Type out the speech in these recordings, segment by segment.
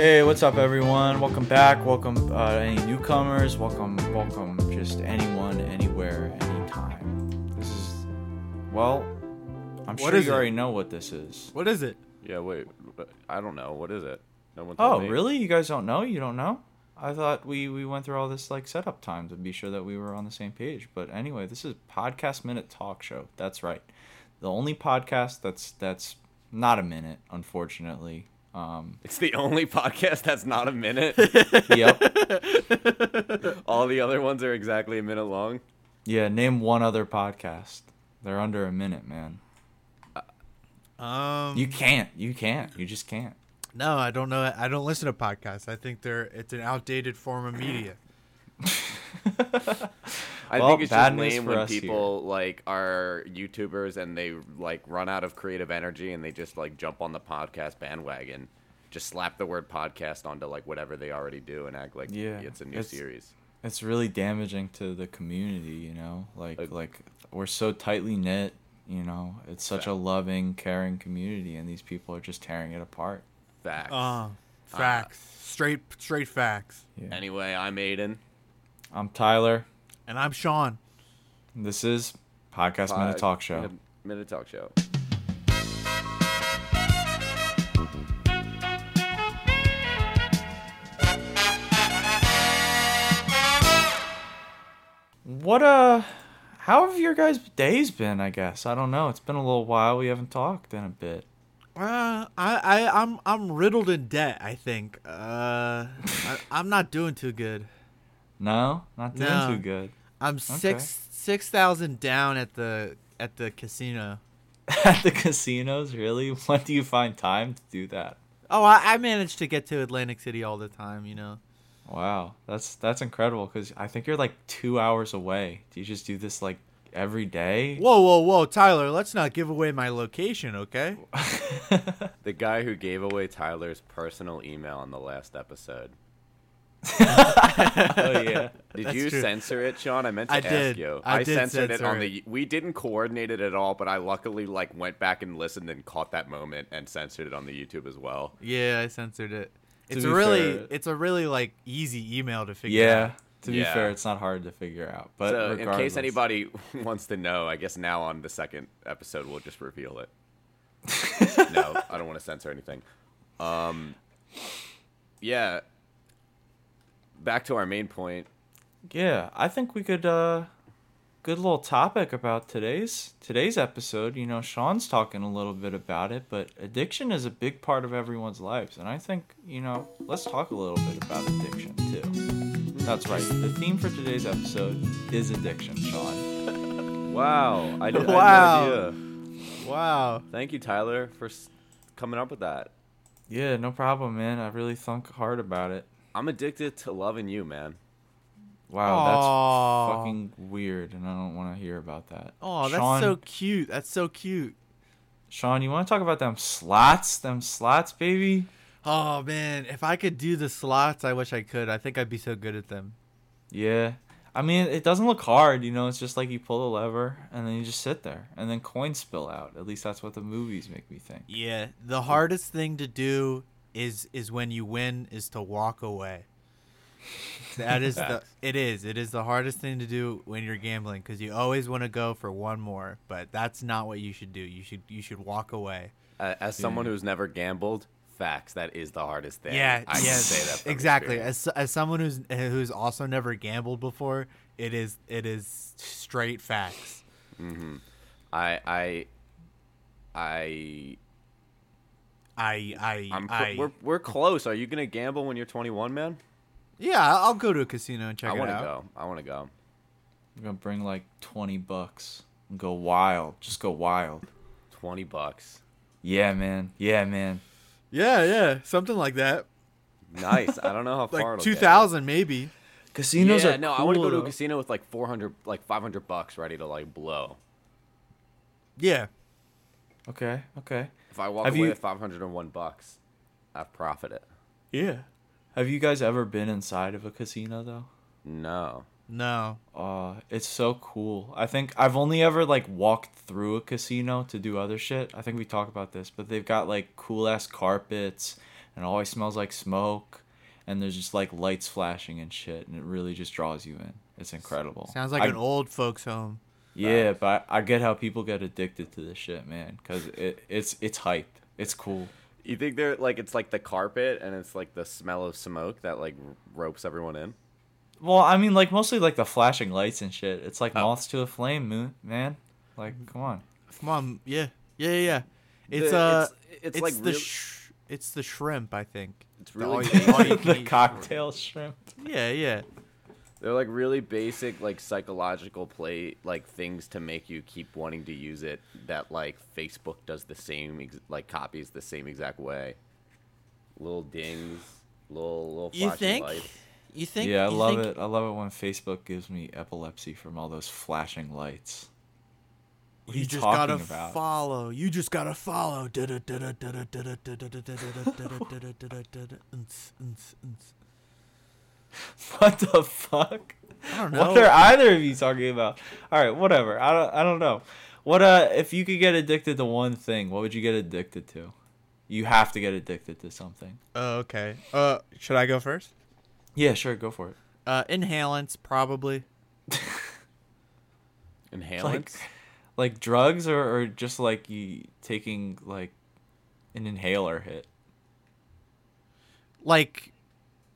Hey, what's up, everyone? Welcome back. Welcome, uh, any newcomers. Welcome, welcome, just anyone, anywhere, anytime. This is, well, I'm What sure you it? already know what this is. What is it? Yeah, wait. I don't know. What is it? No one told Oh, me. really? You guys don't know? You don't know? I thought we we went through all this like setup time to be sure that we were on the same page. But anyway, this is podcast minute talk show. That's right. The only podcast that's that's not a minute, unfortunately. Um, It's the only podcast that's not a minute. yep. All the other ones are exactly a minute long. Yeah. Name one other podcast. They're under a minute, man. Um, You can't. You can't. You just can't. no, I don't know. I don't listen to podcasts. I think they're it's an outdated form of media. I Well, think it's bad just lame when us here. people like are YouTubers and they like run out of creative energy and they just like jump on the podcast bandwagon, just slap the word podcast onto like whatever they already do and act like Yeah, it's a new it's- series. It's really damaging to the community, you know. Like Like- like we're so tightly knit, you know. It's such a loving, caring community, and these people are just tearing it apart. Facts. Uh, facts, straight straight facts. Yeah. anyway, I'm Aiden. I'm Tyler. And I'm Sean. and This is Podcast Minute Talk Show. Minute, minute talk show. What uh how have your guys' days been, I guess? I don't know. It's been a little while. We haven't talked in a bit. Uh, I I I'm I'm riddled in debt. I think. Uh, I, I'm not doing too good. No? Not doing No. too good. I'm six six thousand down at the at the casino. At the casinos, really? When do you find time to do that? Oh, I, I managed to get to Atlantic City all the time. You know. Wow, that's that's incredible because I think you're like two hours away. Do you just do this like every day? Whoa, whoa, whoa, Tyler! Let's not give away my location, okay? The guy who gave away Tyler's personal email on the last episode. oh yeah. Did That's you true. censor it, Sean? I meant to I ask did. you. I did censored it on it. the. We didn't coordinate it at all, but I luckily like went back and listened and caught that moment and censored it on the YouTube as well. Yeah, I censored it. To It's a really, fair- it's a really like easy email to figure Yeah. out. To be Yeah. fair, it's not hard to figure out. But so, in case anybody wants to know, I guess now on the second episode we'll just reveal it. no, I don't want to censor anything. Um, yeah. Back to our main point. Yeah, I think we could uh good little topic about today's today's episode. You know, Sean's talking a little bit about it, but addiction is a big part of everyone's lives, and I think, you know, let's talk a little bit about addiction too. That's right. The theme for today's episode is addiction, Sean. Wow, I, did, I Wow. had no idea. Wow. Thank you, Tyler, for s- coming up with that. Yeah, no problem, man. I really thunk hard about it. I'm addicted to loving you, man. Wow, Aw. that's fucking weird, and I don't want to hear about that. Oh, that's Sean, so cute. That's so cute. Sean, you want to talk about them slots? Them slots, baby. Oh man, if I could do the slots, I wish I could. I think I'd be so good at them. Yeah. I mean, it doesn't look hard, you know. It's just like you pull the lever and then you just sit there, and then coins spill out. At least that's what the movies make me think. Yeah, the hardest thing to do is is when you win is to walk away. That is the it is it is the hardest thing to do when you're gambling because you always want to go for one more, but that's not what you should do. You should you should walk away. Uh, as someone who's never gambled, facts, that is the hardest thing. Yeah, I can say that exactly. experience. As as someone who's who's also never gambled before, it is it is straight facts. I, I, I, I I I'm. Cl- I we're we're close. Are you gonna gamble when you're 21, man? yeah. I'll go to a casino and check I it out. I want to go. I want to go. I'm gonna bring like twenty bucks and go wild. Just go wild. 20 bucks. Yeah, man. Yeah, man. Yeah, yeah, something like that. Nice. I don't know how far. Like it'll get. thousand maybe. Casinos yeah, are no, I want to go to a though. casino with like 400, like 500 bucks ready to like blow. Yeah. Okay, okay. If I walk Have away you- with 501 bucks, I've profited. Yeah. Have you guys ever been inside of a casino though? No. No. Uh, it's so cool. I think I've only ever like walked through a casino to do other shit. I think we talked about this, but they've got like cool ass carpets. and it always smells like smoke, and there's just like lights flashing and shit, and it really just draws you in. It's incredible. Sounds like I- an old folks home. Yeah, but I, I get how people get addicted to this shit, man, because it, it's it's hype. It's cool. You think they're like it's like the carpet and it's like the smell of smoke that like ropes everyone in? Well, I mean, like mostly like the flashing lights and shit. It's like Oh. moths to a flame, man. Like, come on. Come on, yeah, yeah, yeah. yeah. It's The- uh, it's- it's it's like the real- sh- it's the shrimp, I think. It's The really all all the cocktail shrimp. Yeah, yeah. They're like really basic, like psychological play, like things to make you keep wanting to use it. That like Facebook does the same, ex- like copies the same exact way. Little dings, little little You flashing think? lights. You think? yeah, I you love think- it. I love it when Facebook gives me epilepsy from all those flashing lights. What are You you, just talking gotta about? follow. You just gotta follow. what the fuck? I don't know. What are either of you talking about? All right, whatever. I don't. I don't know. What uh? If you could get addicted to one thing, what would you get addicted to? You have to get addicted to something. Oh, okay. Uh, should I go first? Yeah, sure. Go for it. Uh, inhalants probably. Inhalants. Like, like drugs, or, or just like you taking like an inhaler hit. Like,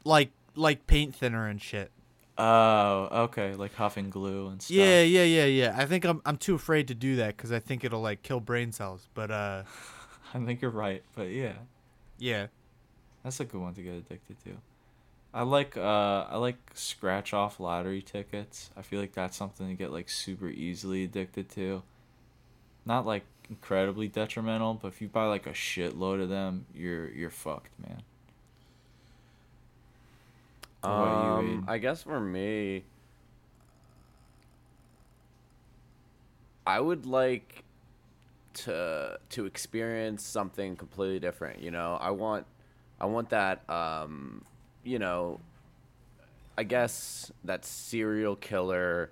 like, like paint thinner and shit. Oh, okay. Like huffing glue and stuff. Yeah, yeah, yeah, yeah. I think I'm I'm too afraid to do that because I think it'll like kill brain cells. But uh, I think you're right, but yeah, yeah. that's a good one to get addicted to. I like uh I like scratch off lottery tickets. I feel like that's something to get like super easily addicted to. Not like incredibly detrimental, but if you buy like a shitload of them, you're you're fucked, man. What about you, Um, I guess for me, I would like to to experience something completely different. You know, I want I want that. Um, you know, I guess that serial killer,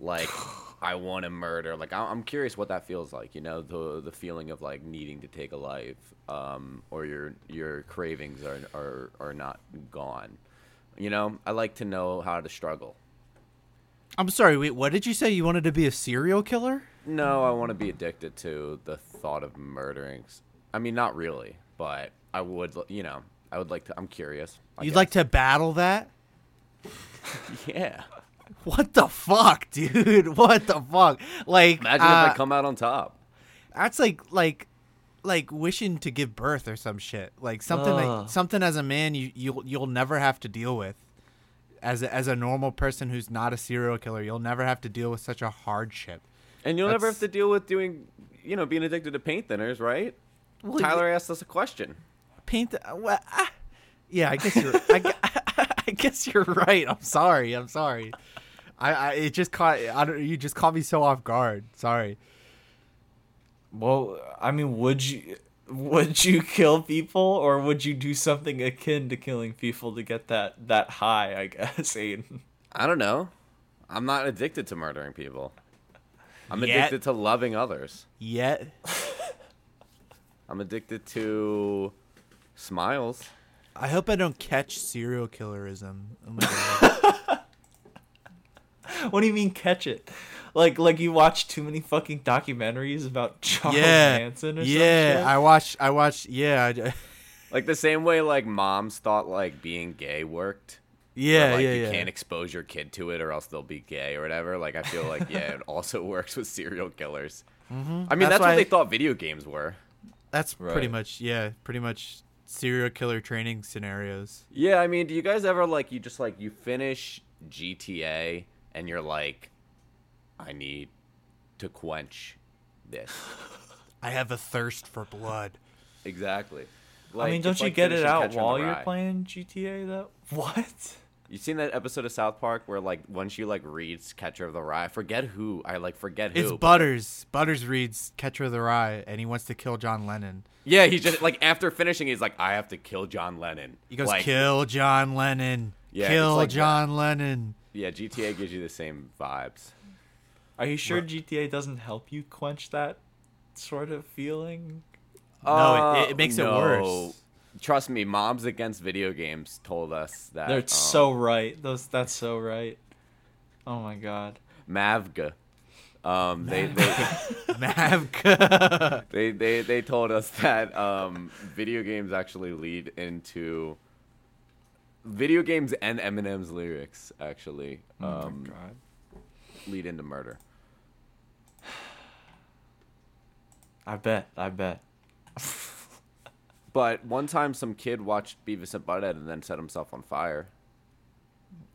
like I want to murder. Like I- I'm curious what that feels like. You know, the the feeling of like needing to take a life, um, or your your cravings are are are not gone. You know, I like to know how to struggle. I'm sorry. Wait, what did you say? You wanted to be a serial killer? No, I want to be addicted to the thought of murdering. I mean, not really, but I would. You know, I would like to. I'm curious. I You'd like to battle that? Yeah. What the fuck, dude? What the fuck? Like, Imagine uh, if I come out on top. that's like like like wishing to give birth or some shit. Like something that, something as a man you you'll you'll never have to deal with. As a, as a normal person who's not a serial killer, you'll never have to deal with such a hardship. And you'll never have to deal with doing, you know, being addicted to paint thinners, right? Well, Tyler asked us a question. paint uh, well, ah, yeah i guess you're I, gu- I guess you're right i'm sorry i'm sorry i, I it just caught I don't, you just caught me so off guard sorry Well, I mean, would you would you kill people or would you do something akin to killing people to get that that high, I guess, Aiden? I don't know. I'm not addicted to murdering people. I'm Yet. addicted to loving others. yet I'm addicted to smiles. i hope i don't catch serial killerism oh my god What do you mean catch it? Like like you watch too many fucking documentaries about Charles yeah Manson or something. yeah some i watched i watched yeah I, Like the same way like moms thought like being gay worked. where, yeah like yeah you yeah can't expose your kid to it or else they'll be gay or whatever. Like I feel like yeah, it also works with serial killers. Mm-hmm. I mean That's that's, what they thought video games were. that's pretty much yeah pretty much serial killer training scenarios Yeah, I mean, do you guys ever like you just like you finish GTA and you're like, I need to quench this. i have a thirst for blood exactly. I mean, don't you like get it out while you're playing GTA though? What? You seen that episode of South Park where like once you like reads Catcher of the Rye, I forget who I like forget who. it's but- butters butters reads catcher of the rye and he wants to kill john lennon Yeah, he's just like after finishing, he's like, I have to kill John Lennon. He goes, like, kill John Lennon. Yeah, kill like that. John Lennon. Yeah, GTA gives you the same vibes. Are you sure GTA doesn't help you quench that sort of feeling? No, it- Uh, it makes it worse. trust me, moms against video games told us that They're um, so right. Those that's so right. Oh my god. Mavga. Um, they, they, Mavka. they, they, they told us that um, video games actually lead into video games and Eminem's lyrics actually Oh um, my god. lead into murder. I bet. I bet. But one time, some kid watched Beavis and Butthead and then set himself on fire.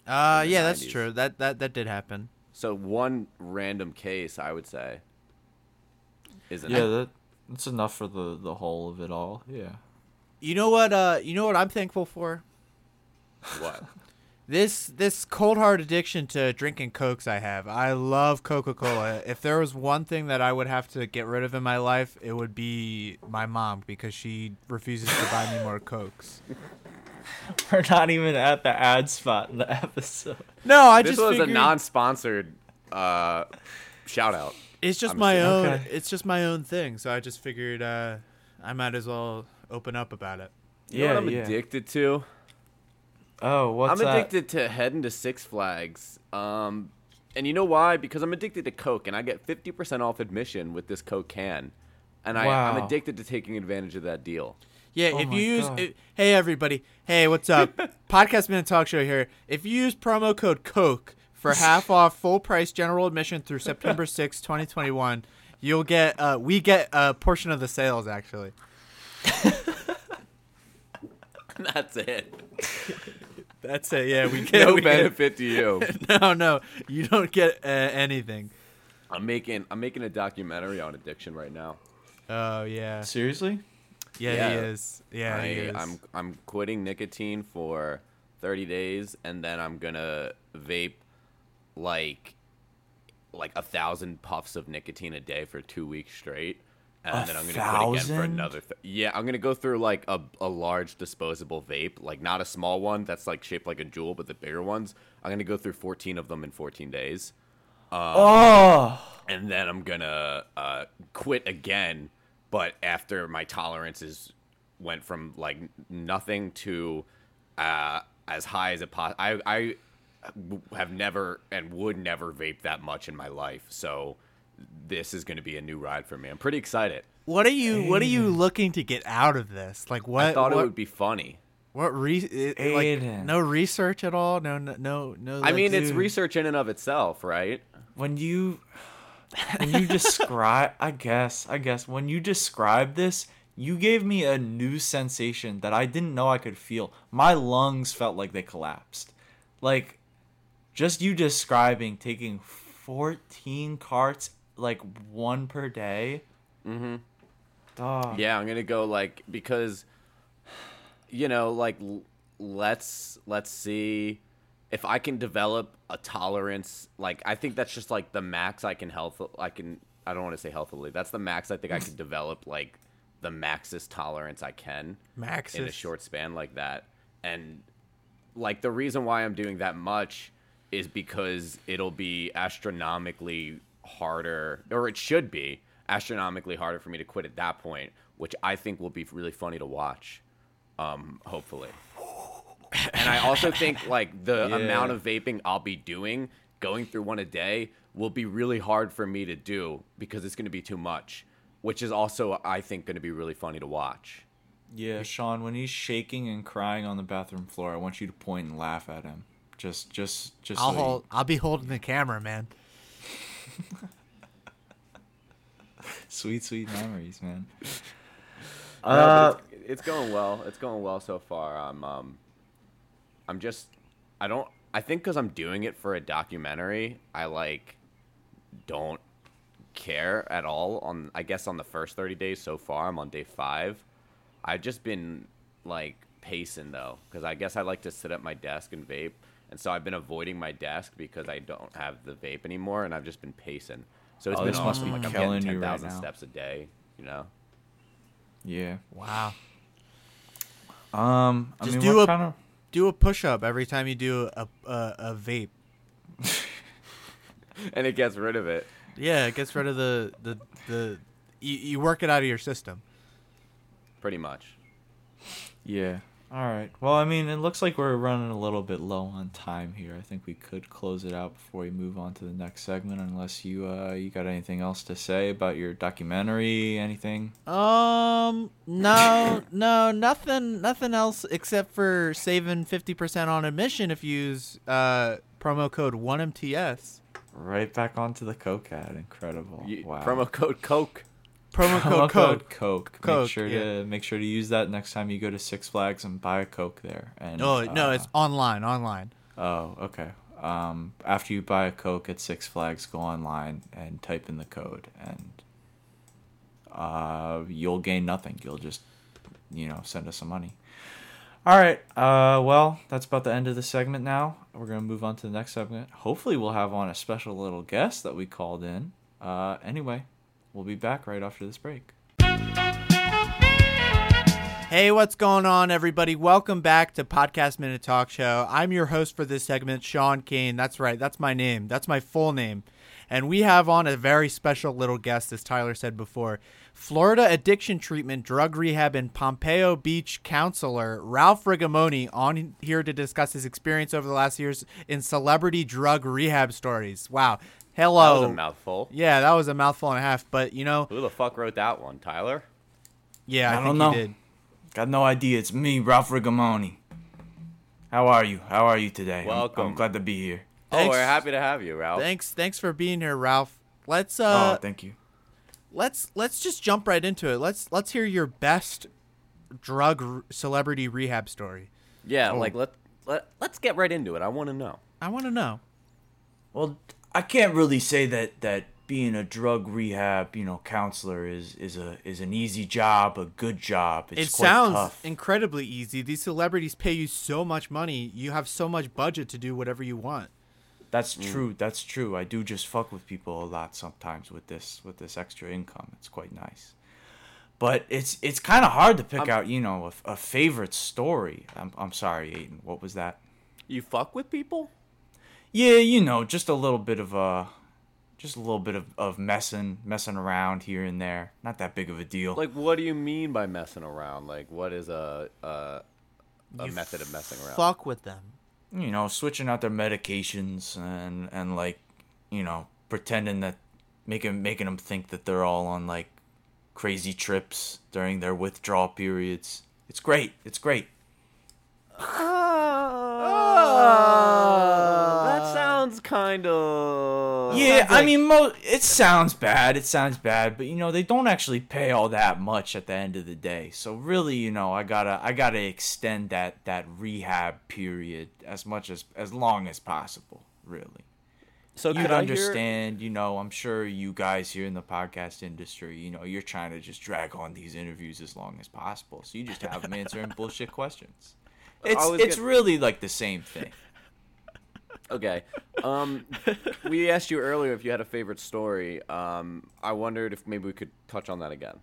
Uh, In the yeah, that's true. That that that did happen. So one random case, I would say, isn't Yeah, it? that that's enough for the the whole of it all. Yeah. You know what? Uh, you know what I'm thankful for. What? This this cold hard addiction to drinking cokes I have. I love Coca Cola. if there was one thing that I would have to get rid of in my life, it would be my mom because she refuses to buy me more cokes. We're not even at the ad spot in the episode. No, I this just was figured a non-sponsored uh, shout out. it's just I'm my assuming. own. Okay. It's just my own thing. So I just figured uh, I might as well open up about it. You know what I'm yeah. addicted to? Oh, what's up? I'm that? addicted to heading to Six Flags. Um, and you know why? Because I'm addicted to Coke, and I get 50% off admission with this Coke can. And I, I'm addicted to taking advantage of that deal. Yeah, Oh if you use, God. it, hey everybody, hey what's up? Podcast Minute Talk Show here. If you use promo code Coke for half off full price general admission through September sixth, 2021, you'll get uh we get a portion of the sales actually. That's it. That's it. Yeah, we get No we get- benefit to you. no, no, you don't get uh, anything. I'm making I'm making a documentary on addiction right now. Oh yeah, Seriously? yeah, Yeah. he is. Yeah, I, he is. I'm I'm quitting nicotine for 30 days, and then I'm gonna vape like like a thousand puffs of nicotine a day for two weeks straight, and A then I'm gonna quit again for thousand? another. Th- yeah, I'm gonna go through like a a large disposable vape, like not a small one that's like shaped like a Juul, but the bigger ones. I'm gonna go through 14 of them in 14 days oh. and then I'm gonna uh, quit again. But after my tolerances went from like nothing to uh, as high as it pos- I I have never and would never vape that much in my life. So this is gonna be a new ride for me. I'm pretty excited. what are you What are you looking to get out of this? Like what? I thought what, it would be funny. What re- it, like Aiden. no research at all? No, no, no, no. I like, mean, it's research in and of itself, right? when you when you describe i guess i guess when you describe this you gave me a new sensation that i didn't know i could feel my lungs felt like they collapsed like just you describing taking 14 carts like one per day mm-hmm Dog. Yeah, I'm gonna go like because, you know, like let's let's see if I can develop a tolerance. Like I think that's just like the max I can health. I can. I don't want to say healthily. That's the max I think I can develop. Like the maxest tolerance I can Max in a short span like that. And like the reason why I'm doing that much is because it'll be astronomically harder, or it should be astronomically harder for me to quit at that point, which I think will be really funny to watch. Um, hopefully. And I also think like the Yeah. amount of vaping I'll be doing, going through one a day, will be really hard for me to do because it's going to be too much, which is also I think going to be really funny to watch. yeah sean when he's shaking and crying on the bathroom floor i want you to point and laugh at him just just just I'll so you- hold. I'll be holding the camera, man. sweet sweet memories man Uh, but it's, it's going well. It's going well so far. I'm um, I'm just, I don't. I think because I'm doing it for a documentary, I like don't care at all. On I guess on the first 30 days so far, I'm on day five. I've just been like pacing though, because I guess I like to sit at my desk and vape, and so I've been avoiding my desk because I don't have the vape anymore, and I've just been pacing. So it's Oh, been this must awesome. be like I'm killing getting you right 10,000 steps a day. You know. yeah Wow. um i Just mean do a- kind of Do a push up every time you do a a, a vape. And it gets rid of it. Yeah, it gets rid of the the the. You, you work it out of your system. Pretty much. Yeah. All right. Well, I mean, it looks like we're running a little bit low on time here. I think we could close it out before we move on to the next segment, unless you uh you got anything else to say about your documentary, anything. Um, no, no, nothing, nothing else except for saving fifty percent on admission if you use uh promo code one MTS. Right back onto the Coke ad. Incredible. You- wow. Promo code Coke. Promo Promo code code. Coke. Coke, Make sure yeah. to make sure to use that next time you go to Six Flags and buy a Coke there. And Oh no, uh, it's online, online. Oh, okay. Um, after you buy a Coke at Six Flags, go online and type in the code, and uh, you'll gain nothing. You'll just, you know, send us some money. All right. Uh, well, that's about the end of the segment now. We're gonna move on to the next segment. Hopefully, we'll have on a special little guest that we called in. Uh, anyway, we'll be back right after this break. Hey, what's going on, everybody? Welcome back to Podcast Minute Talk Show. I'm your host for this segment, Sean Kane. That's right, that's my name. That's my full name. And we have on a very special little guest, as Tyler said before. Florida addiction treatment, drug rehab, and Pompano Beach counselor Ralph Rigamoni on here to discuss his experience over the last years in celebrity drug rehab stories. Wow. That Hello. was a mouthful. yeah, that was a mouthful and a half, but you know, Who the fuck wrote that one, Tyler? yeah, I, I don't he know. did. Got no idea. It's me, Ralph Rigamoni. How are you? How are you today? I'm- I'm, glad to be here. Oh, Thanks. we're happy to have you, Ralph. Thanks, thanks for being here, Ralph. Let's oh, uh, thank you. let's let's just jump right into it. Let's let's hear your best drug r- celebrity rehab story. Yeah, Oh. like let let let's get right into it. I want to know. I want to know. Well, I can't really say that that being a drug rehab, you know, counselor is is a is an easy job, a good job. It's it quite sounds tough. incredibly easy. These celebrities pay you so much money. You have so much budget to do whatever you want. That's mm. true. That's true. I do just fuck with people a lot sometimes with this with this extra income. It's quite nice. But it's it's kind of hard to pick I'm- out, you know, a, a favorite story. I'm I'm sorry, Aiden. What was that? You fuck with people? Yeah, you know, just a little bit of uh just a little bit of, of messing messing around here and there. Not that big of a deal. Like, what do you mean by messing around? Like, what is a a, a You method of messing around? Fuck with them. you know, switching out their medications and and like, you know, pretending that making making them think that they're all on like crazy trips during their withdrawal periods. It's great. It's great. Oh, that sounds kind of. Yeah, sounds I like- mean, mo- it sounds bad. It sounds bad, but you know, they don't actually pay all that much at the end of the day. So really, you know, I gotta, I gotta extend that that rehab period as much as as long as possible. Really, So you'd could hear- understand. You know, I'm sure you guys here in the podcast industry, you know, you're trying to just drag on these interviews as long as possible. So you just have them answering bullshit questions. It's it's gonna- really like the same thing. Okay. Um, we asked you earlier if you had a favorite story. Um, I wondered if maybe we could touch on that again.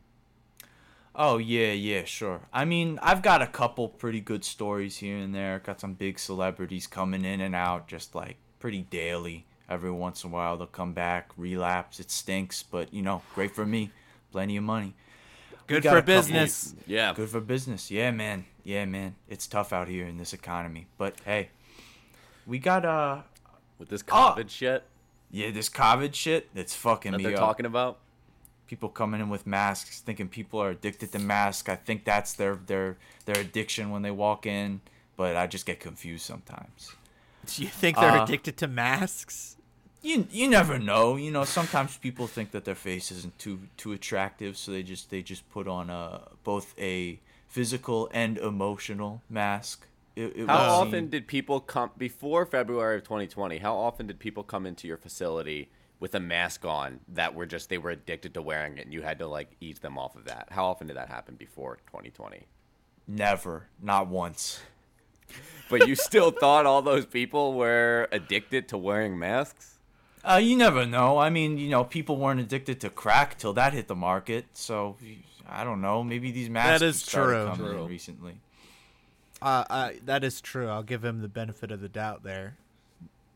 Oh yeah, yeah, sure. I mean, I've got a couple pretty good stories here and there. Got some big celebrities coming in and out, just like pretty daily. Every once in a while they'll come back, relapse. It stinks, but you know, great for me. Plenty of money. Good for a couple- business. Yeah. Good for business. Yeah, man. Yeah, man. It's tough out here in this economy, but hey, we got uh, With this Oh. COVID shit yeah, this COVID shit. It's fucking that me they're up. talking about. people coming in with masks thinking people are addicted to masks i think that's their their their addiction when they walk in but i just get confused sometimes Do you think they're Uh, addicted to masks? you you never know you know sometimes people think that their face isn't too too attractive so they just they just put on a both a physical and emotional mask it, it How would often did people come before February of 2020? How often did people come into your facility with a mask on that were just they were addicted to wearing it and you had to like ease them off of that? How often did that happen before 2020? never not once But you still thought all those people were addicted to wearing masks? uh, you never know. I mean, you know, people weren't addicted to crack till that hit the market. So I don't know. Maybe these masks that is true. coming True. recently. Uh, uh, that is true. I'll give him the benefit of the doubt there.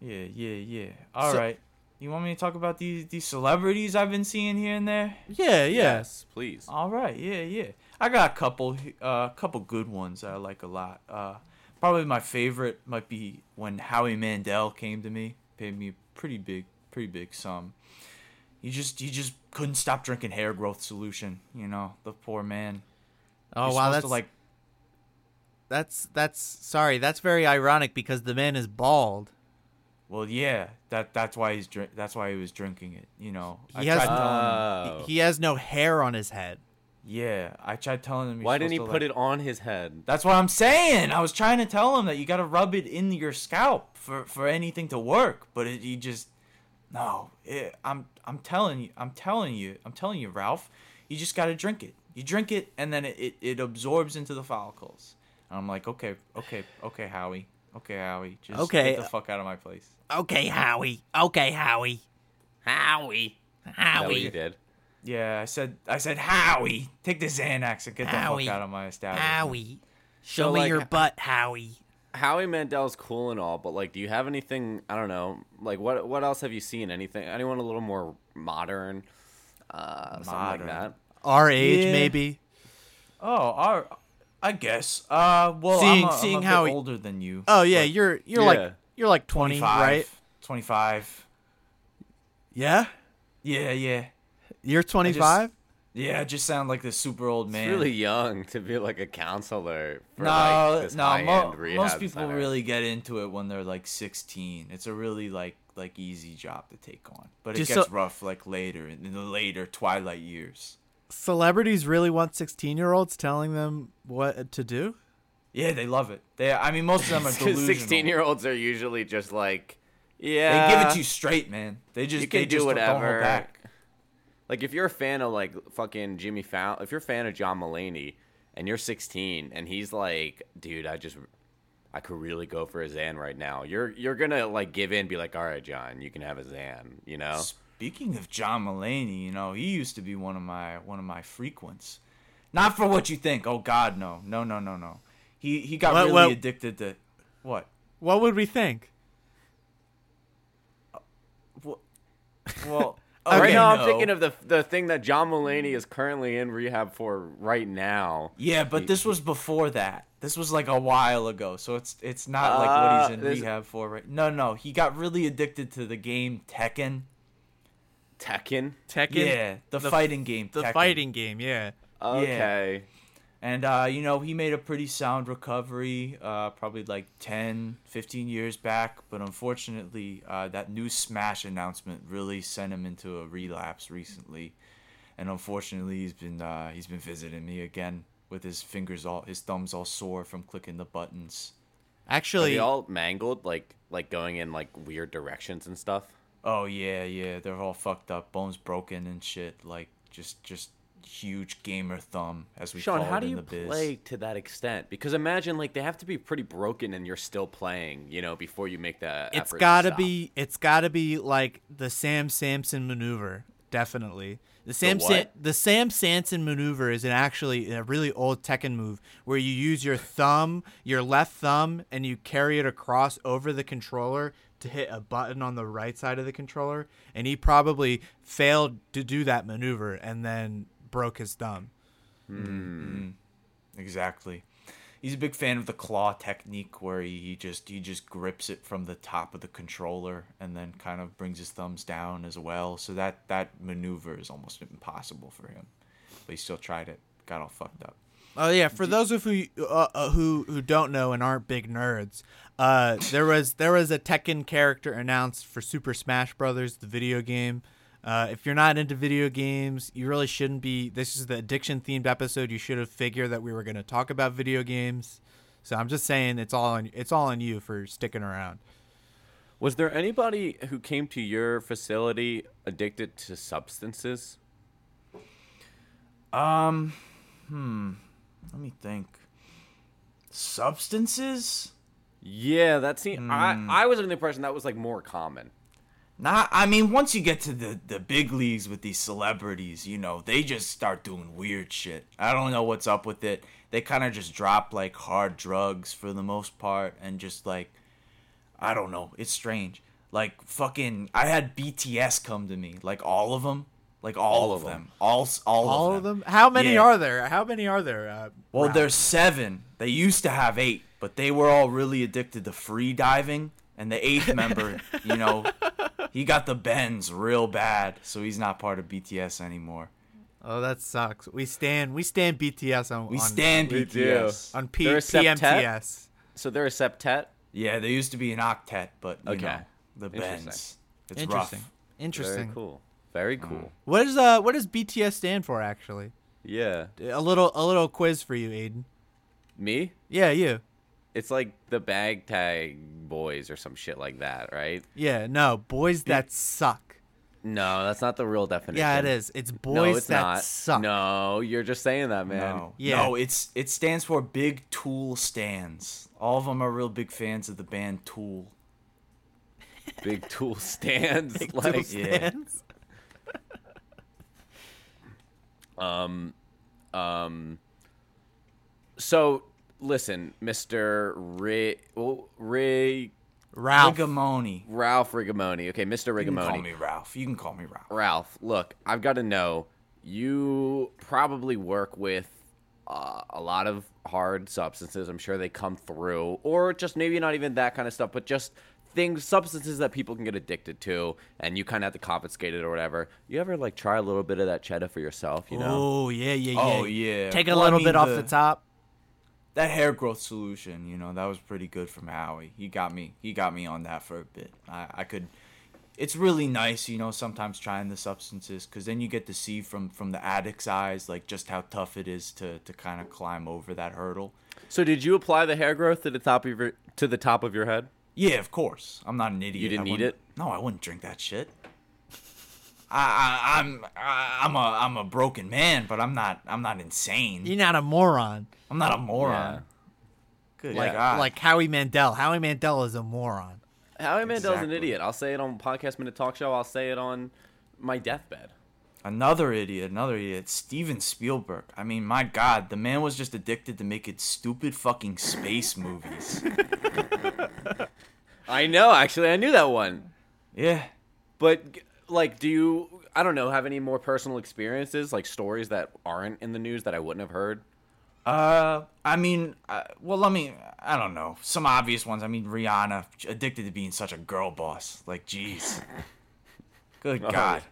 Yeah, yeah, yeah. All So- right. You want me to talk about these these celebrities I've been seeing here and there? Yeah, yeah. Yes, please. All right, yeah, yeah. I got a couple, a uh, couple good ones that I like a lot. Uh, probably my favorite might be when Howie Mandel came to me, paid me a pretty big, pretty big sum. He just, he just couldn't stop drinking hair growth solution. You know, the poor man. Oh You're wow, that's to, like that's that's sorry. That's very ironic because the man is bald. Well, yeah, that that's why he's drink. That's why he was drinking it. You know, I He has- tried telling him. Oh. He, he has no hair on his head. Yeah, I tried telling him. Why didn't he put like- it on his head? That's what I'm saying. I was trying to tell him that you got to rub it in your scalp for for anything to work, but it, he just no. It, I'm I'm telling you, I'm telling you, I'm telling you, Ralph. You just got to drink it. You drink it, and then it, it, it absorbs into the follicles. And I'm like, okay, okay, okay, Howie, okay, Howie, just Okay. get the fuck out of my place. Okay, Howie. Okay, Howie. Howie. Is that what you Howie. did? Yeah, I said, I said, Howie, take the Xanax and get the Howie. fuck out of my establishment. Howie. Show So, me like, your butt, Howie. Howie Mandel's cool and all, but like, do you have anything? I don't know. Like, what what else have you seen? Anything? Anyone a little more modern? Uh, something like that. Our age, Yeah. maybe. Oh, our, I guess. Uh, well, Seeing- I'm, a, I'm seeing a bit how he- older than you. Oh yeah, but you're you're Yeah. like you're like twenty, 25, right? 25. Yeah. Yeah, yeah. You're twenty five. Yeah, I just sound like this super old It's man. really young to be like a counselor for no, like this no. Mo- rehab most people center. really get into it when they're like 16. It's a really like like easy job to take on, but it gets so- rough like later in the later twilight years. Celebrities really want sixteen year olds telling them what to do. Yeah, they love it. They, I mean, most of them are delusional. Sixteen-year-olds are usually just like, yeah. They give it to you straight, man. They just You can they do just don't- don't whatever. hold back. Like if you're a fan of like fucking Jimmy Fallon, if you're a fan of John Mulaney and you're 16 and he's like, dude, I just I could really go for a Zan right now. You're you're gonna like give in, be like, all right, John, you can have a Zan, you know? Speaking of John Mulaney, you know, he used to be one of my one of my frequents. Not for what you think. Oh God, no, no, no, no, no. He he got What- really what- addicted to what? What would we think? Well, well right okay, now, I'm thinking of the the thing that John Mulaney is currently in rehab for right now. Yeah, but this was before that. This was like a while ago, so it's it's not like what Uh, he's in rehab for right. No, no, he got really addicted to the game Tekken. Tekken. Tekken. Yeah, the, The- fighting game. The Tekken. fighting game. Yeah. Okay. And, uh, you know, he made a pretty sound recovery, uh, probably like 10, 15 years back. But unfortunately, uh, that new Smash announcement really sent him into a relapse recently. And unfortunately, he's been uh, he's been visiting me again with his fingers all his thumbs all sore from clicking the buttons. Are Actually, they all mangled, like like going in like weird directions and stuff? Oh yeah, yeah, they're all fucked up, bones broken and shit. Like just just huge gamer thumb as we Sean, call how it do in you the biz. play to that extent? Because imagine like they have to be pretty broken and you're still playing, you know, before you make that. It's gotta stop. be it's gotta be like the Sam Samson maneuver. Definitely. The Sam Sa- what? the Sam Sanson maneuver is an actually a really old Tekken move where you use your thumb, your left thumb, and you carry it across over the controller to hit a button on the right side of the controller. And he probably failed to do that maneuver and then broke his thumb. Hmm. Mm-hmm. Exactly. He's a big fan of the claw technique where he, he just he just grips it from the top of the controller and then kind of brings his thumbs down as well. So that that maneuver is almost impossible for him. But he still tried it. Got all fucked up. Oh yeah, for those of you uh, uh, who who don't know and aren't big nerds, uh, there was there was a Tekken character announced for Super Smash Brothers, the video game. Uh, if you're not into video games, you really shouldn't be. This is the addiction themed episode. You should have figured that we were going to talk about video games. So I'm just saying it's all on it's all on you for sticking around. Was there anybody who came to your facility addicted to substances? Um, hmm. Let me think. Substances? Yeah, that seemed. I hmm. I was under the impression that was like more common. Not. I mean, once you get to the the big leagues with these celebrities, you know, they just start doing weird shit. I don't know what's up with it. They kind of just drop like hard drugs for the most part, and just like, I don't know. It's strange. Like fucking, I had BTS come to me, like all of them, like all, All of of 'em. them, all all, All of of them. them? How many Yeah. are there? How many are there? Uh, Well, Ralph? there's seven. They used to have eight, but they were all really addicted to free diving. And the eighth member, you know, he got the bends real bad, so he's not part of BTS anymore. Oh, that sucks. We stand. We stand BTS on. We on, stand We BTS. on P- They're a septet? PMTS. So they're a septet. Yeah, they used to be an octet, but you Okay. know, the Interesting. bends. It's Interesting. rough. Interesting. Very cool. Very cool. What is uh? What does BTS stand for? Actually, Yeah. a little a little quiz for you, Aiden. Me? Yeah, you. It's like the bag tag boys or some shit like that, right? Yeah, no, boys that suck. No, that's not the real definition. Yeah, it is. It's boys no, it's that not. suck. No, you're just saying that, man. No, Yeah. no, it's it stands for Big Tool Stands. All of them are real big fans of the band Tool. Big tool stands. Big like, tool stands. Um, um. So listen, Mister Ray, well, Ray, Ralph. Rigamoni. Ralph Rigamoni. Okay, Mister Rigamoni. You can call Rigamoni. me Ralph. You can call me Ralph. Ralph, look, I've got to know. You probably work with uh, a lot of hard substances. I'm sure they come through, or just maybe not even that kind of stuff, but just things, substances that people can get addicted to, and you kind of have to confiscate it or whatever. You ever like try a little bit of that cheddar for yourself? You know? Oh yeah, yeah, yeah. Oh, yeah. Take a Well, I little mean, bit off the- the top. That hair growth solution, you know, that was pretty good from Howie. He got me. He got me on that for a bit. I, I could. It's really nice, you know, sometimes trying the substances because then you get to see from from the addict's eyes, like just how tough it is to to kind of climb over that hurdle. So did you apply the hair growth to the top of your to the top of your head? Yeah, of course. I'm not an idiot. You didn't I need it? No, I wouldn't drink that shit. I, I I'm I, I'm a I'm a broken man, but I'm not I'm not insane. You're not a moron. I'm not a moron. Yeah. Good Like God. like Howie Mandel. Howie Mandel is a moron. Howie Mandel's an idiot. I'll say it on podcast minute talk show. I'll say it on my deathbed. Another idiot, another idiot, Steven Spielberg. I mean, my God, the man was just addicted to making stupid fucking space movies. I know. Actually, I knew that one. Yeah. But like, do you? I don't know. Have any more personal experiences, like stories that aren't in the news that I wouldn't have heard? Uh, I mean, uh, well, let me. I don't know. Some obvious ones. I mean, Rihanna addicted to being such a girl boss. Like, jeez. Good Oh, God.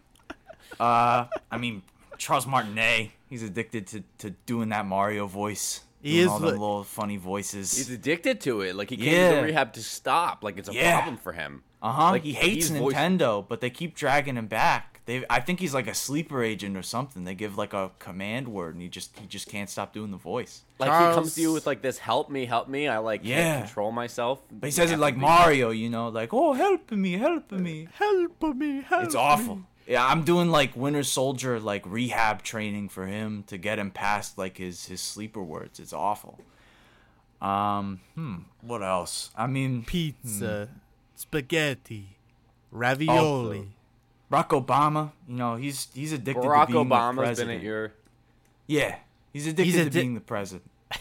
Uh, I mean, Charles Martinet. He's addicted to, to doing that Mario voice. He doing is all li- little funny voices. He's addicted to it. Like he came Yeah. to rehab to stop. Like it's a Yeah. problem for him. Uh huh. Like, he hates he's voice- Nintendo, but they keep dragging him back. They, I think he's like a sleeper agent or something. They give like a command word, and he just he just can't stop doing the voice. Like he comes to you with like this, help me, help me. I like Yeah. can't control myself. But he says it like Mario, you know, like oh help me, help me. Help me, help me. It's awful. Yeah, I'm doing like Winter Soldier like rehab training for him to get him past like his his sleeper words. It's awful. Um, hmm, what else? I mean, Pizza, spaghetti, ravioli. Barack Obama, you know, he's he's addicted Barack to being the Obama's been president. at your. Yeah, he's addicted He's to addi- being the president.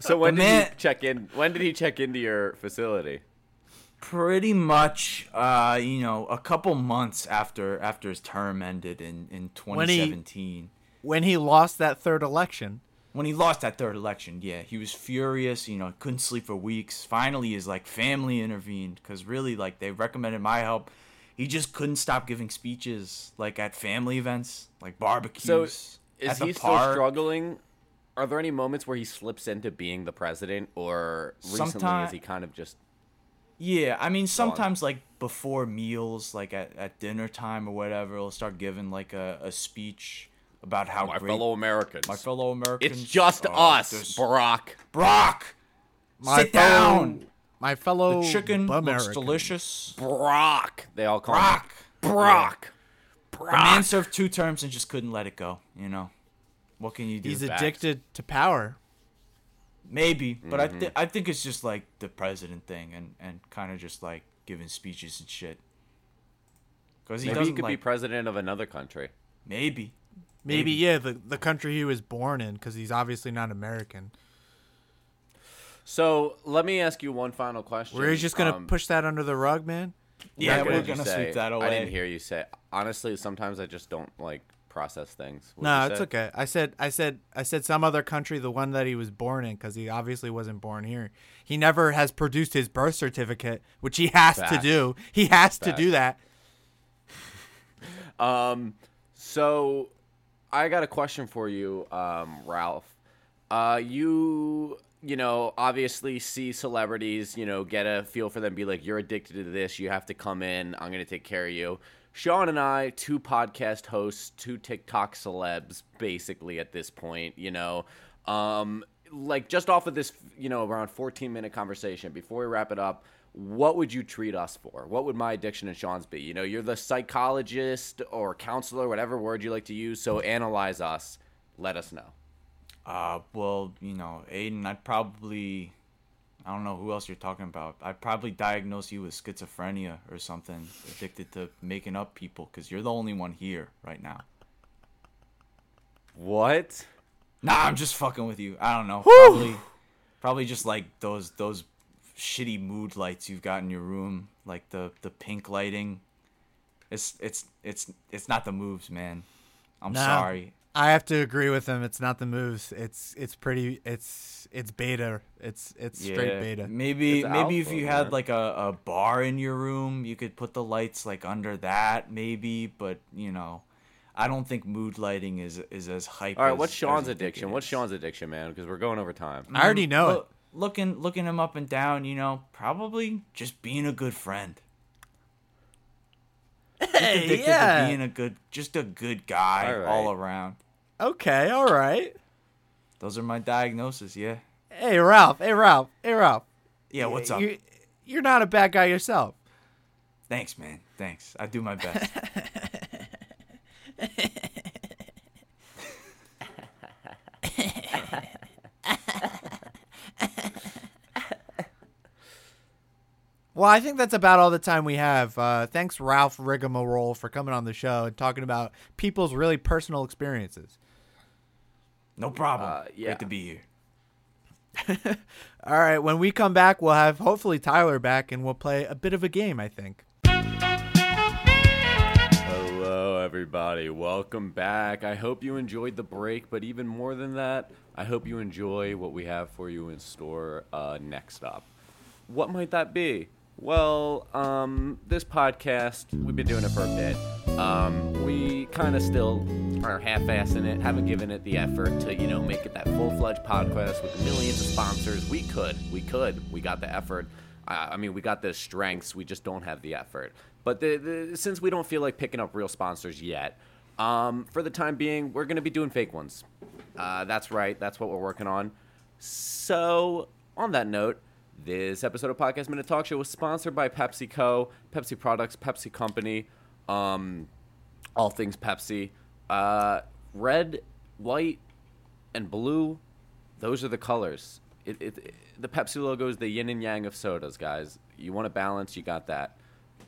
So when The did man- he check in? When did he check into your facility? Pretty much, uh, you know, a couple months after after his term ended in in When he- 2017. When he lost that third election. when he lost that third election, yeah, he was furious. You know, couldn't sleep for weeks. Finally, his like family intervened because really, like, they recommended my help. He just couldn't stop giving speeches, like at family events, like barbecues. So at is the he still park. struggling? Are there any moments where he slips into being the president, or recently Sometime- is he kind of just? Yeah, I mean, sometimes like before meals, like at, at dinner time or whatever, he'll start giving like a, a speech about how My great fellow Americans. my fellow Americans. It's just uh, us, there's- Brock. Brock, My sit fellow- down. My fellow The chicken looks delicious. Brock. They all call Brock. him Brock. The man served two terms and just couldn't let it go. You know, what can you do? He's Facts. addicted to power. Maybe, but I Mm-hmm. th- I think it's just like the president thing and and kind of just like giving speeches and shit. Because he Maybe he doesn't could be president of another country. maybe. Maybe, Maybe. yeah, the the country he was born in, because he's obviously not American. So let me ask you one final question. We're just gonna Um, push that under the rug, man. Yeah, what we're gonna say? sweep that away. I didn't hear you say. Honestly, sometimes I just don't like process things. No, it's okay. I said, I said, I said some other country, the one that he was born in, because he obviously wasn't born here. He never has produced his birth certificate, which he has to do. He has to do that. Um, so I got a question for you, um, Ralph. Uh, you, you know, obviously see celebrities, you know, get a feel for them, be like, you're addicted to this, you have to come in, I'm going to take care of you. Sean and I, two podcast hosts, two TikTok celebs, basically at this point, you know, um, like just off of this, you know, around 14 minute conversation, before we wrap it up, what would you treat us for? What would my addiction and Sean's be? You know, you're the psychologist or counselor, whatever word you like to use. So analyze us. Let us know. Uh, well, you know, Aiden, I'd probably, I don't know who else you're talking about. I'd probably diagnose you with schizophrenia or something, addicted to making up people, because you're the only one here right now. What? Nah, I'm just fucking with you. I don't know. Probably, probably just like those those shitty mood lights you've got in your room, like the the pink lighting. It's it's it's it's not the moves, man. I'm No. sorry. I have to agree with him. It's not the moves. It's it's pretty. It's it's beta. It's it's straight beta. Maybe It's maybe if you man. had like a, a bar in your room, you could put the lights like under that, maybe. But you know, I don't think mood lighting is is as hype. All right. as- What's Sean's addiction? What's. Sean's addiction, man? Because we're going over time. I already mm, know it. Looking looking him up and down, you know, probably just being a good friend. Addicted to being a good, just a good guy All right. all around. Okay. All right. Those are my diagnoses. Yeah. Hey Ralph. Hey Ralph. Hey Ralph. Yeah. What's up? You, you're not a bad guy yourself. Thanks, man. Thanks. I do my best. Well, I think that's about all the time we have. Uh, thanks, Ralph Rigmarole, for coming on the show and talking about people's really personal experiences. No problem. Uh, yeah. Great to be here. All right, when we come back, we'll have hopefully Tyler back and we'll play a bit of a game, I think. Hello, everybody. Welcome back. I hope you enjoyed the break, but even more than that, I hope you enjoy what we have for you in store uh, next up. What might that be? Well, um, this podcast, we've been doing it for a bit. Um, we kind of still are half-assing it, haven't given it the effort to, you know, make it that full-fledged podcast with millions of sponsors. We could, we could, we got the effort. I I mean, we got the strengths, we just don't have the effort. But the, the, since we don't feel like picking up real sponsors yet, um, for the time being, we're going to be doing fake ones. Uh, that's right, that's what we're working on. So, on that note, this episode of Podcast Minute Talk Show was sponsored by PepsiCo, Pepsi Products, Pepsi Company, um, all things Pepsi. Uh, red, white, and blue, those are the colors. It, it, it- the Pepsi logo is the yin and yang of sodas, guys. You want a balance, you got that.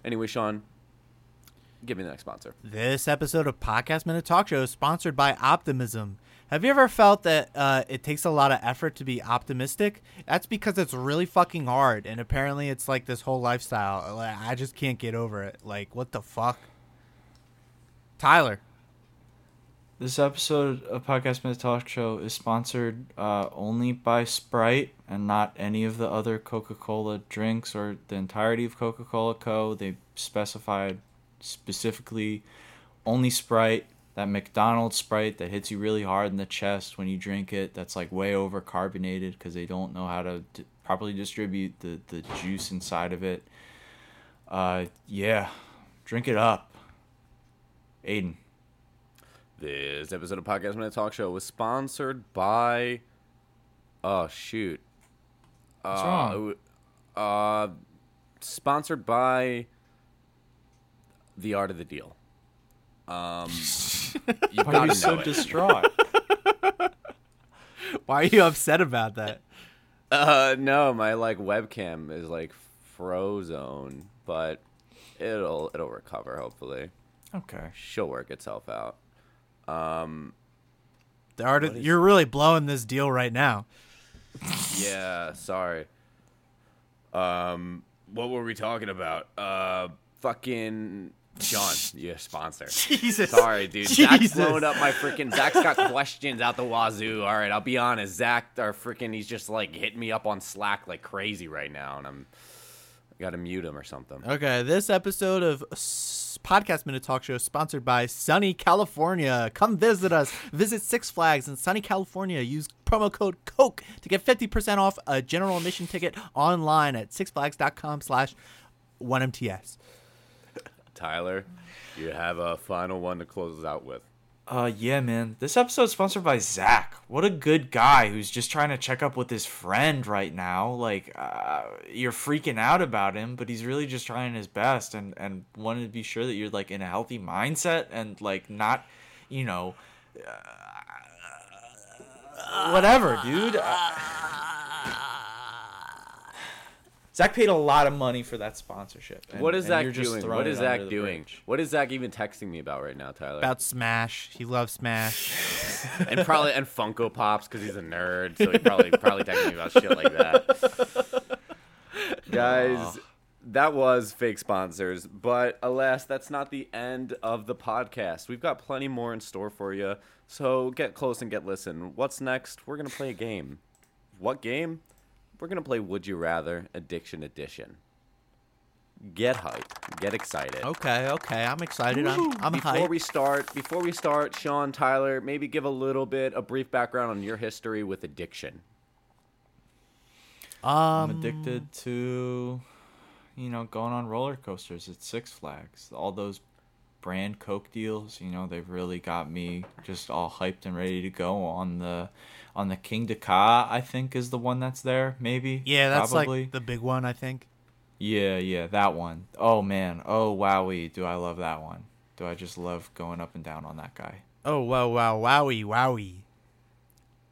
Anyway, Sean, give me the next sponsor. This episode of Podcast Minute Talk Show is sponsored by Optimism. Have you ever felt that uh, it takes a lot of effort to be optimistic? That's because it's really fucking hard, and apparently it's like this whole lifestyle. Like, I just can't get over it. Like, what the fuck? Tyler. This episode of Podcast Minute Talk Show is sponsored uh, only by Sprite and not any of the other Coca Cola drinks or the entirety of Coca Cola Co. They specified specifically only Sprite, that McDonald's Sprite that hits you really hard in the chest when you drink it, that's like way over carbonated because they don't know how to d- properly distribute the, the juice inside of it. Uh, yeah, drink it up. Aiden. This episode of Podcast Minute Talk Show was sponsored by. Oh shoot! What's uh, wrong? Uh, sponsored by. The Art of the Deal. Um, you Why are you so it. distraught? Why are you upset about that? Uh, no, my like webcam is like frozone, but it'll it'll recover. Hopefully, okay. she'll work itself out. Um, The art of, you're really blowing this deal right now. yeah, sorry. Um, what were we talking about? Uh, fucking Sean, your sponsor. Jesus. Sorry, dude. Zach's Jesus. blowing up my freaking. Zach's got questions out the wazoo. All right, I'll be honest. Zach, our freaking, he's just like hitting me up on Slack like crazy right now, and I'm got to mute him or something. Okay, this episode of Podcast Minute Talk Show sponsored by Sunny California. Come visit us. Visit Six Flags in Sunny California. Use promo code COKE to get 50% off a general admission ticket online at sixflags.com slash 1MTS. Tyler, you have a final one to close us out with. Uh, yeah, man. This episode's sponsored by Zach. What a good guy who's just trying to check up with his friend right now. Like, uh, you're freaking out about him, but he's really just trying his best and and wanted to be sure that you're like in a healthy mindset and like not, you know, uh, whatever, dude. Uh, Zach paid a lot of money for that sponsorship. and- what is and Zach you're doing? throwing What it is under Zach doing? bridge. What is Zach even texting me about right now, Tyler? About Smash. He loves Smash. and probably and Funko Pops because he's a nerd, so he probably probably texting me about shit like that. Guys, that was fake sponsors, but alas, that's not the end of the podcast. We've got plenty more in store for you, so get close and get listen. What's next? We're gonna play a game. What game? We're gonna play Would You Rather Addiction Edition. Get hyped, get excited. Okay, okay. I'm excited. I'm, I'm Before hyped. we start, before we start, Sean Tyler, maybe give a little bit, a brief background on your history with addiction. I'm um, addicted to, you know, going on roller coasters at Six Flags. All those brand Coke deals, you know, they've really got me just all hyped and ready to go on the on the Kingda Ka. I think is the one that's there. Maybe. yeah, that's probably. like the big one, I think. Yeah, yeah, that one. Oh man. Oh wowie, do I love that one? Do I just love going up and down on that guy? Oh wow wow wowie wowie.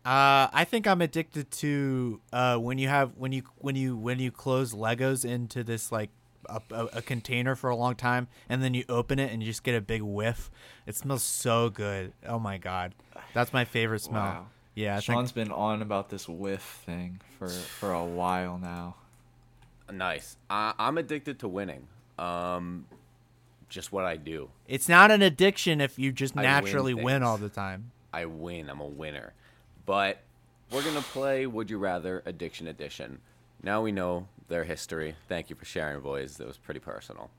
Uh, I think I'm addicted to uh when you have when you when you when you close Legos into this like a, a, a container for a long time and then you open it and you just get a big whiff. It smells so good. Oh my god, that's my favorite smell. Wow. Yeah, I Sean's think been on about this whiff thing for for a while now. Nice. I, I'm addicted to winning. Um, just what I do. it's not an addiction if you just I win naturally win, all the time. I win. I'm a winner. But we're gonna play Would You Rather Addiction Edition. Now we know their history. Thank you for sharing, boys. That was pretty personal.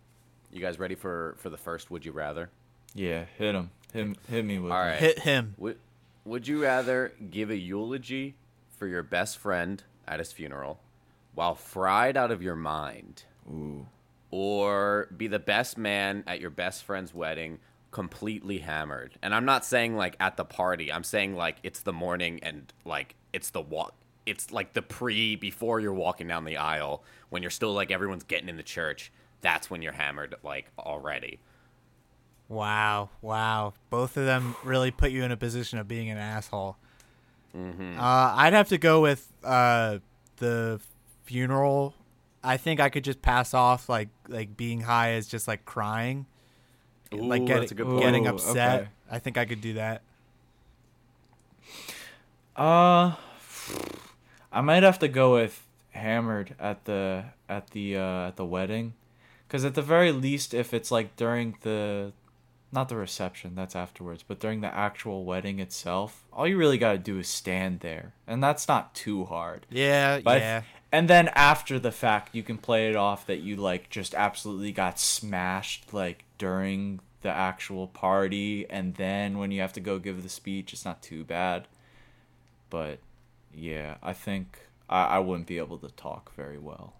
You guys ready for for the first Would You Rather? Yeah, hit him. Hit, hit me with All it. right. Hit him. Would Would you rather give a eulogy for your best friend at his funeral while fried out of your mind, Ooh. or be the best man at your best friend's wedding completely hammered? And I'm not saying like at the party. I'm saying like it's the morning and like it's the walk. It's like the pre before you're walking down the aisle when you're still like everyone's getting in the church. That's when you're hammered like already. Wow, wow. Both of them really put you in a position of being an asshole. Mm-hmm. Uh, I'd have to go with uh, the funeral. I think I could just pass off like like being high as just like crying, like Ooh, getting that's a good point. getting Ooh, upset. okay. I think I could do that. Uh, I might have to go with hammered at the at the uh, at the wedding, because at the very least, if it's like during the, not the reception, that's afterwards, but during the actual wedding itself, all you really gotta do is stand there, and that's not too hard. Yeah, But yeah. and then after the fact, you can play it off that you like just absolutely got smashed like during the actual party, and then when you have to go give the speech, it's not too bad. But yeah, I think I, I wouldn't be able to talk very well.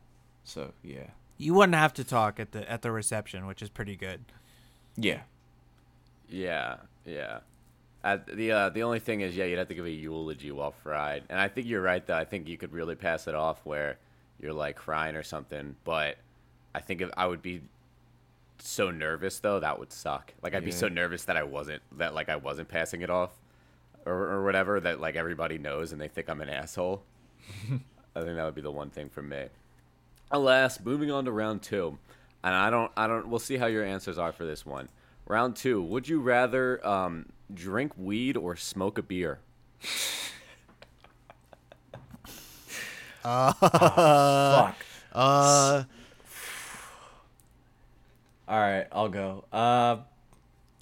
So yeah, You wouldn't have to talk at the at the reception, which is pretty good. yeah, Yeah, yeah. At the uh, the only thing is, yeah, you'd have to give a eulogy while fried, and I think you're right. Though I think you could really pass it off where you're like crying or something. But I think if I would be so nervous though, that would suck. Like I'd be so nervous that I wasn't that like I wasn't passing it off, or or whatever that like everybody knows and they think I'm an asshole. I think that would be the one thing for me. Alas, moving on to round two, and I don't, I don't. We'll see how your answers are for this one. Round two. Would you rather um, drink weed or smoke a beer? Uh, Fuck. uh, All right, I'll go. Uh,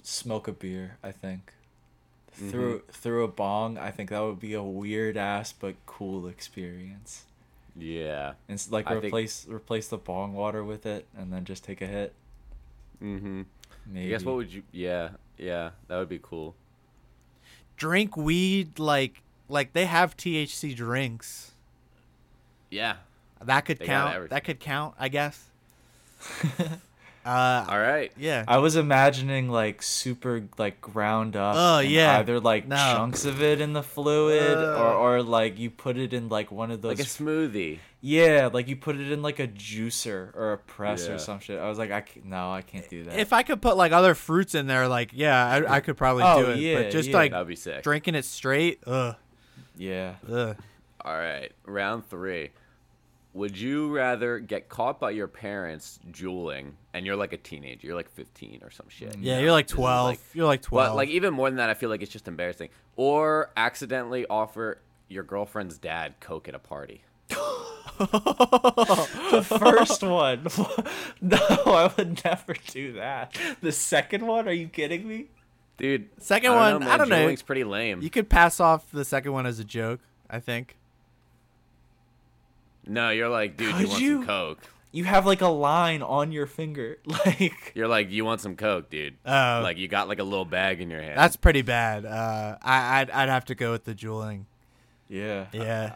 smoke a beer. I think. Through through a bong, I think that would be a weird ass but cool experience. Yeah. And it's like I think- replace replace the bong water with it, and then just take a hit. Mm-hmm. Maybe. I guess what would you? Yeah, yeah, that would be cool. drink weed like like they have THC drinks. Yeah. That could They count. That could count, I guess. uh, All right. yeah. I was imagining like super like ground up. Oh, yeah. Either like No. chunks of it in the fluid, Uh. or or like you put it in like one of those. Like a smoothie. yeah, like you put it in like a juicer or a press Yeah. or some shit. I was like, I can, no, I can't do that. If I could put like other fruits in there, like yeah, I, I could probably Oh, do it. yeah, but just yeah. like That would be sick. drinking it straight, ugh, yeah. ugh. All right, round three. Would you rather get caught by your parents Juuling and you're like a teenager, you're like 15 or some shit? Yeah, you're like twelve. like- you're like twelve. But like even more than that, I feel like it's just embarrassing. Or accidentally offer your girlfriend's dad coke at a party. The first one. no, I would never do that. The second one? Are you kidding me? Dude, Second I don't one, know, I don't know. Juuling's pretty lame. you could pass off the second one as a joke. I think. No, you're like, dude, you want you? some coke? You have like a line on your finger, like. You're like, you want some coke, dude? Oh. like you got like a little bag in your hand. That's pretty bad. Uh, I I'd, I'd have to go with the Juuling. Yeah. Yeah.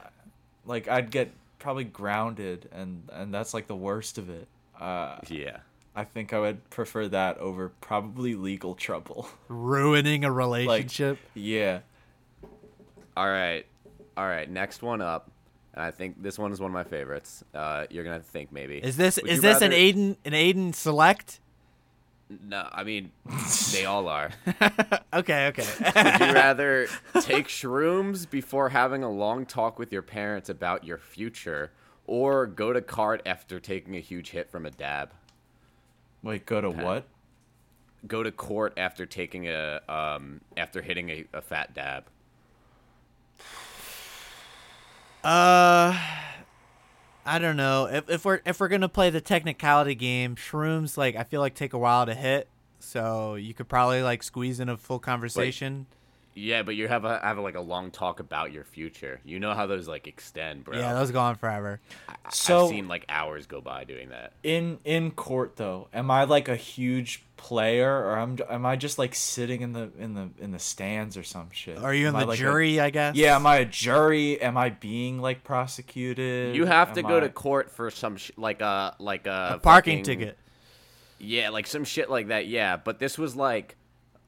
Like I'd get probably grounded, and and that's like the worst of it. Uh, yeah. I think I would prefer that over probably legal trouble. Ruining a relationship. yeah. All right, all right. Next one up, and I think this one is one of my favorites. Uh, you're gonna think maybe. is this Would is you this an rather- Aiden an Aiden select? No, I mean, they all are. Okay, okay. Would you rather take shrooms before having a long talk with your parents about your future, or go to cart after taking a huge hit from a dab? Wait, go to what? Go to court after taking a um after hitting a, a fat dab. Uh, I don't know. If if we're if we're gonna play the technicality game, shrooms like I feel like take a while to hit, so you could probably like squeeze in a full conversation. Yeah, but you have a have like a long talk about your future. You know how those like extend, bro. Yeah, those go on forever. So I've seen like hours go by doing that. in in court though, am I like a huge player, or am am I just like sitting in the in the in the stands or some shit? Are you in I, the like, jury? I guess. yeah, am I a jury? Am I being like prosecuted? You have to Am go I- to court for some sh- like a like a, a parking fucking- ticket. Yeah, like some shit like that. Yeah, but this was like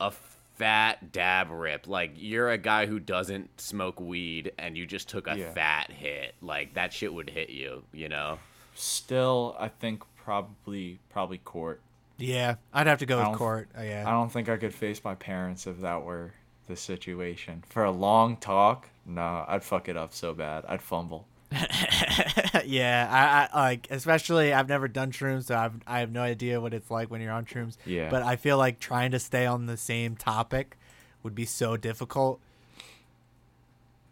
a fat dab rip. Like you're a guy who doesn't smoke weed and you just took a Yeah. fat hit. Like that shit would hit you, you know? Still, I think probably probably court. Yeah, I'd have to go I with don't- court. Uh, I don't think I could face my parents if that were the situation. For a long talk, no, I'd fuck it up so bad. I'd fumble. yeah, I, I like especially I've never done shrooms, so I've I have no idea what it's like when you're on shrooms. Yeah. But I feel like trying to stay on the same topic would be so difficult.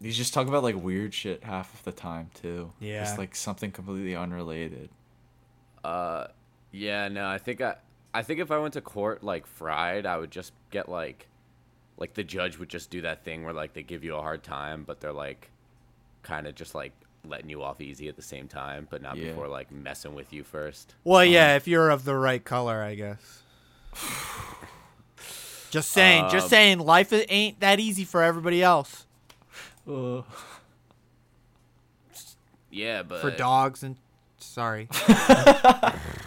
You just talk about like weird shit half of the time too. Yeah. Just like something completely unrelated. Uh yeah, no, I think I I think if I went to court like fried, I would just get like like the judge would just do that thing where like they give you a hard time, but they're like kind of just like letting you off easy at the same time, but not Yeah. before like messing with you first. Well, yeah, if you're of the right color, I guess. just saying, just Um, saying, life ain't that easy for everybody else. Uh, Yeah, but For dogs and sorry,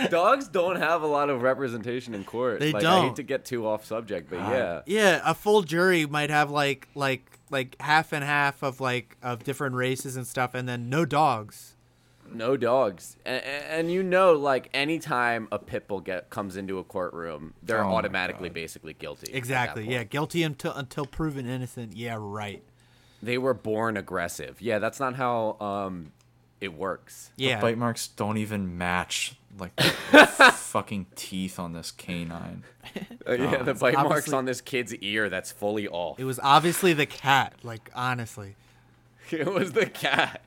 dogs don't have a lot of representation in court. They like, I hate to get too off subject, but Ah. yeah. yeah, a full jury might have like like like half and half of like of different races and stuff, and then no dogs. No dogs, and, and you know, like anytime a pit bull get comes into a courtroom, they're Oh automatically basically guilty. Exactly. Yeah, guilty until until proven innocent. Yeah, right. they were born aggressive. Yeah, that's not how um it works. Yeah. Bite marks don't even match like the fucking teeth on this canine. Uh, yeah, the bite marks on this kid's ear that's fully off. It was obviously the cat. Like honestly. It was the cat.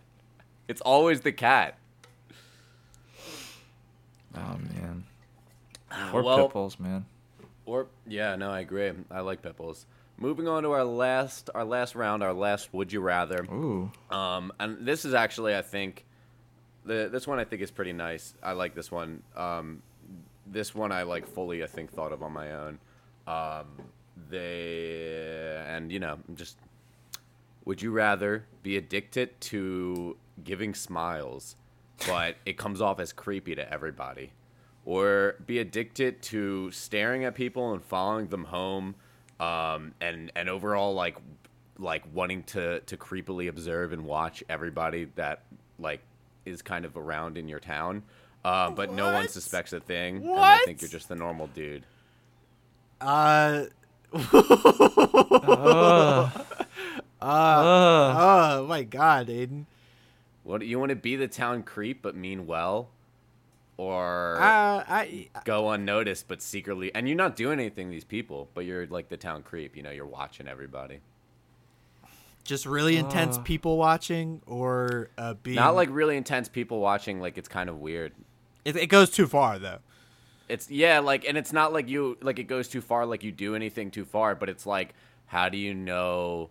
It's always the cat. Oh man. Or well, pitbulls, man. Or yeah, no, I agree. I like pitbulls. Moving on to our last, our last round, our last would you rather. Ooh. Um, and this is actually, I think, the this one I think is pretty nice. I like this one. Um, this one I like fully, I think, thought of on my own. Um, they and you know, just would you rather be addicted to giving smiles, but it comes off as creepy to everybody, or be addicted to staring at people and following them home, um, and and overall like like wanting to to creepily observe and watch everybody that like is kind of around in your town, uh, but no one suspects a thing, and they What? think you're just the normal dude. Uh, Ugh. Ugh. oh my God, Aiden. What you want to be the town creep but mean well, or Uh, I go unnoticed but secretly, and you're not doing anything to these people, but you're like the town creep. You know, you're watching everybody. just really intense Uh. people watching, or uh, being Not like really intense people watching. Like it's kind of weird. it, it goes too far though. It's yeah, like, and it's not like you like it goes too far, like you do anything too far, but it's like, how do you know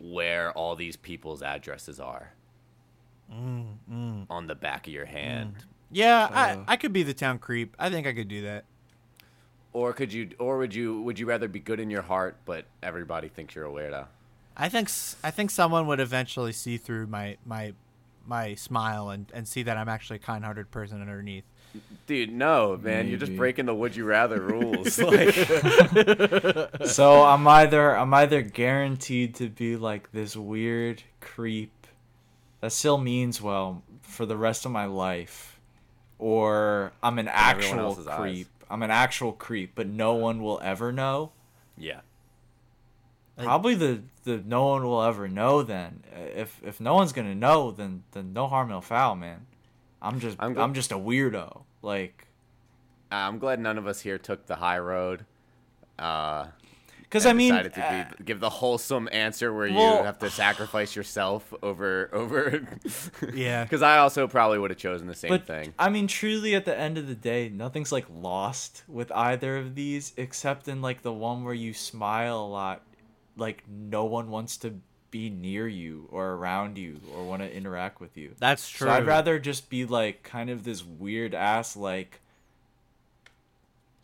where all these people's addresses are on the back of your hand? Yeah, Uh. I I could be the town creep. I think I could do that. Or could you, or would you, would you rather be good in your heart, but everybody thinks you're a weirdo? I think s- I think someone would eventually see through my my my smile and, and see that I'm actually a kind-hearted person underneath. Dude, no, man, you're just breaking the would you rather rules. like, So I'm either I'm either guaranteed to be like this weird creep that still means well for the rest of my life, or I'm an actual else's eyes. creep. I'm an actual creep, but no one will ever know. yeah, Probably the, the no one will ever know. Then if if no one's gonna know, then then no harm no foul, man. I'm just I'm I'm, just a weirdo. Like, I'm glad none of us here took the high road. Uh, because I mean, decided to uh, be, give the wholesome answer where you have to sacrifice yourself over over. Yeah. because I also probably would have chosen the same but thing. I mean, truly, at the end of the day, nothing's like lost with either of these, except in like the one where you smile a lot. Like no one wants to be near you or around you or want to interact with you. That's true. So I'd rather just be like kind of this weird ass like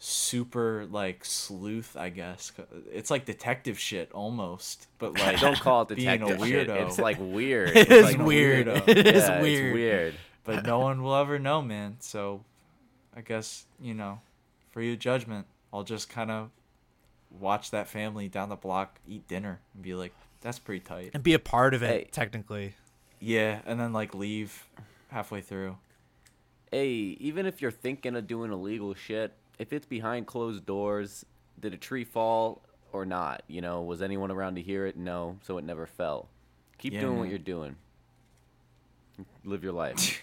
super like sleuth, I guess. It's like detective shit almost, but like Don't call it being a detective shit. weirdo. It's like weird. It It's is like weird. weirdo. It is yeah, weird. It's weird. but no one will ever know, man. So I guess, you know, for your judgment, I'll just kind of watch that family down the block eat dinner and be like, that's pretty tight. And be a part of it, Hey. technically. Yeah, and then like leave halfway through. Hey, even if you're thinking of doing illegal shit, if it's behind closed doors, did a tree fall or not? You know, was anyone around to hear it? No, so it never fell. Keep Yeah, doing what you're doing. Live your life.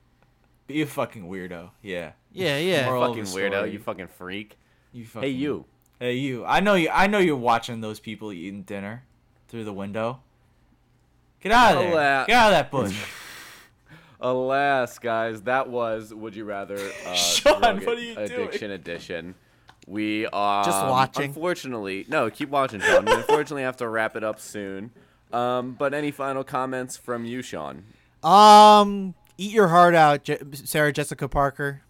Be a fucking weirdo. Yeah. Yeah, yeah. Moral of fucking weirdo, you fucking freak. You fucking, Hey, you. Hey you. I know you I know you're watching those people eating dinner through the window. Get out of there. Get out of that bush. Alas, guys, that was Would You Rather uh, Sean, Drug what are you doing? Addiction Edition. We are Just watching. Unfortunately, no, keep watching, Sean. We unfortunately have to wrap it up soon. Um, but any final comments from you, Sean? Um, eat your heart out, Je- Sarah Jessica Parker.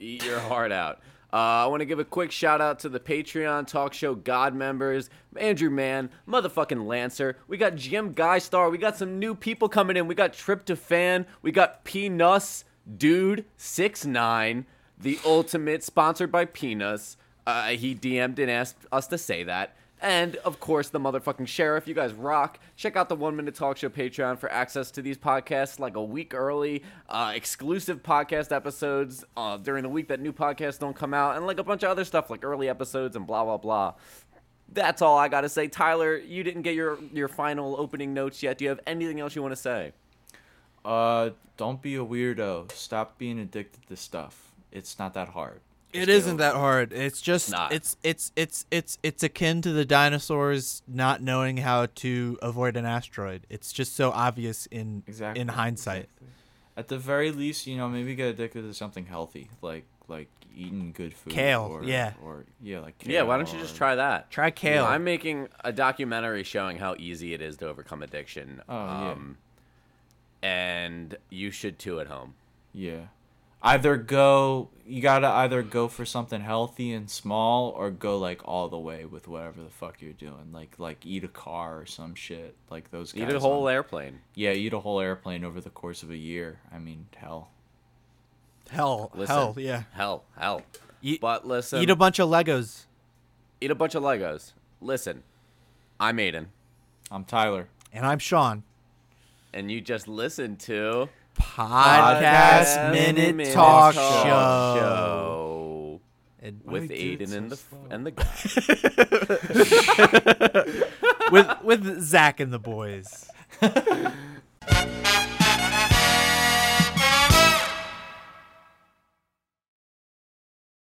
Eat your heart out. Uh, I want to give a quick shout out to the Patreon Talk Show God members Andrew Mann, motherfucking Lancer. We got Jim Guy Star. We got some new people coming in. We got Tryptophan. We got Peanuts Dude Six Nine, the ultimate sponsored by Peanuts. Uh, he DM'd and asked us to say that. And of course, the motherfucking sheriff. You guys rock. Check out the One Minute Talk Show Patreon for access to these podcasts like a week early, uh, exclusive podcast episodes uh, during the week that new podcasts don't come out, and like a bunch of other stuff like early episodes and blah blah blah. That's all I gotta say. Tyler, you didn't get your your final opening notes yet. Do you have anything else you want to say? Uh don't be a weirdo. Stop being addicted to stuff. It's not that hard. It get isn't that hard. It's just not. it's it's it's it's it's akin to the dinosaurs not knowing how to avoid an asteroid. It's just so obvious in Exactly. in hindsight. exactly. At the very least, you know, maybe get addicted to something healthy, like like eating good food. Kale, Or, yeah. Or yeah, like kale. Yeah, why don't you just try that? Try kale. I'm making a documentary showing how easy it is to overcome addiction. Oh, yeah. um, And you should too at home. Yeah. Either go you gotta either go for something healthy and small or go like all the way with whatever the fuck you're doing. Like like eat a car or some shit. Like those guys. Eat a whole on- airplane. Yeah, eat a whole airplane over the course of a year. I mean, hell. hell, Listen, hell, yeah. Hell, hell. Eat, But listen, eat a bunch of Legos. eat a bunch of Legos. Listen, I'm Aiden, I'm Tyler. And I'm Sean. and you just listened to Podcast, Minute, Talk, Show. Show And with we do it Aiden and the and the guy. with with Zach and the boys.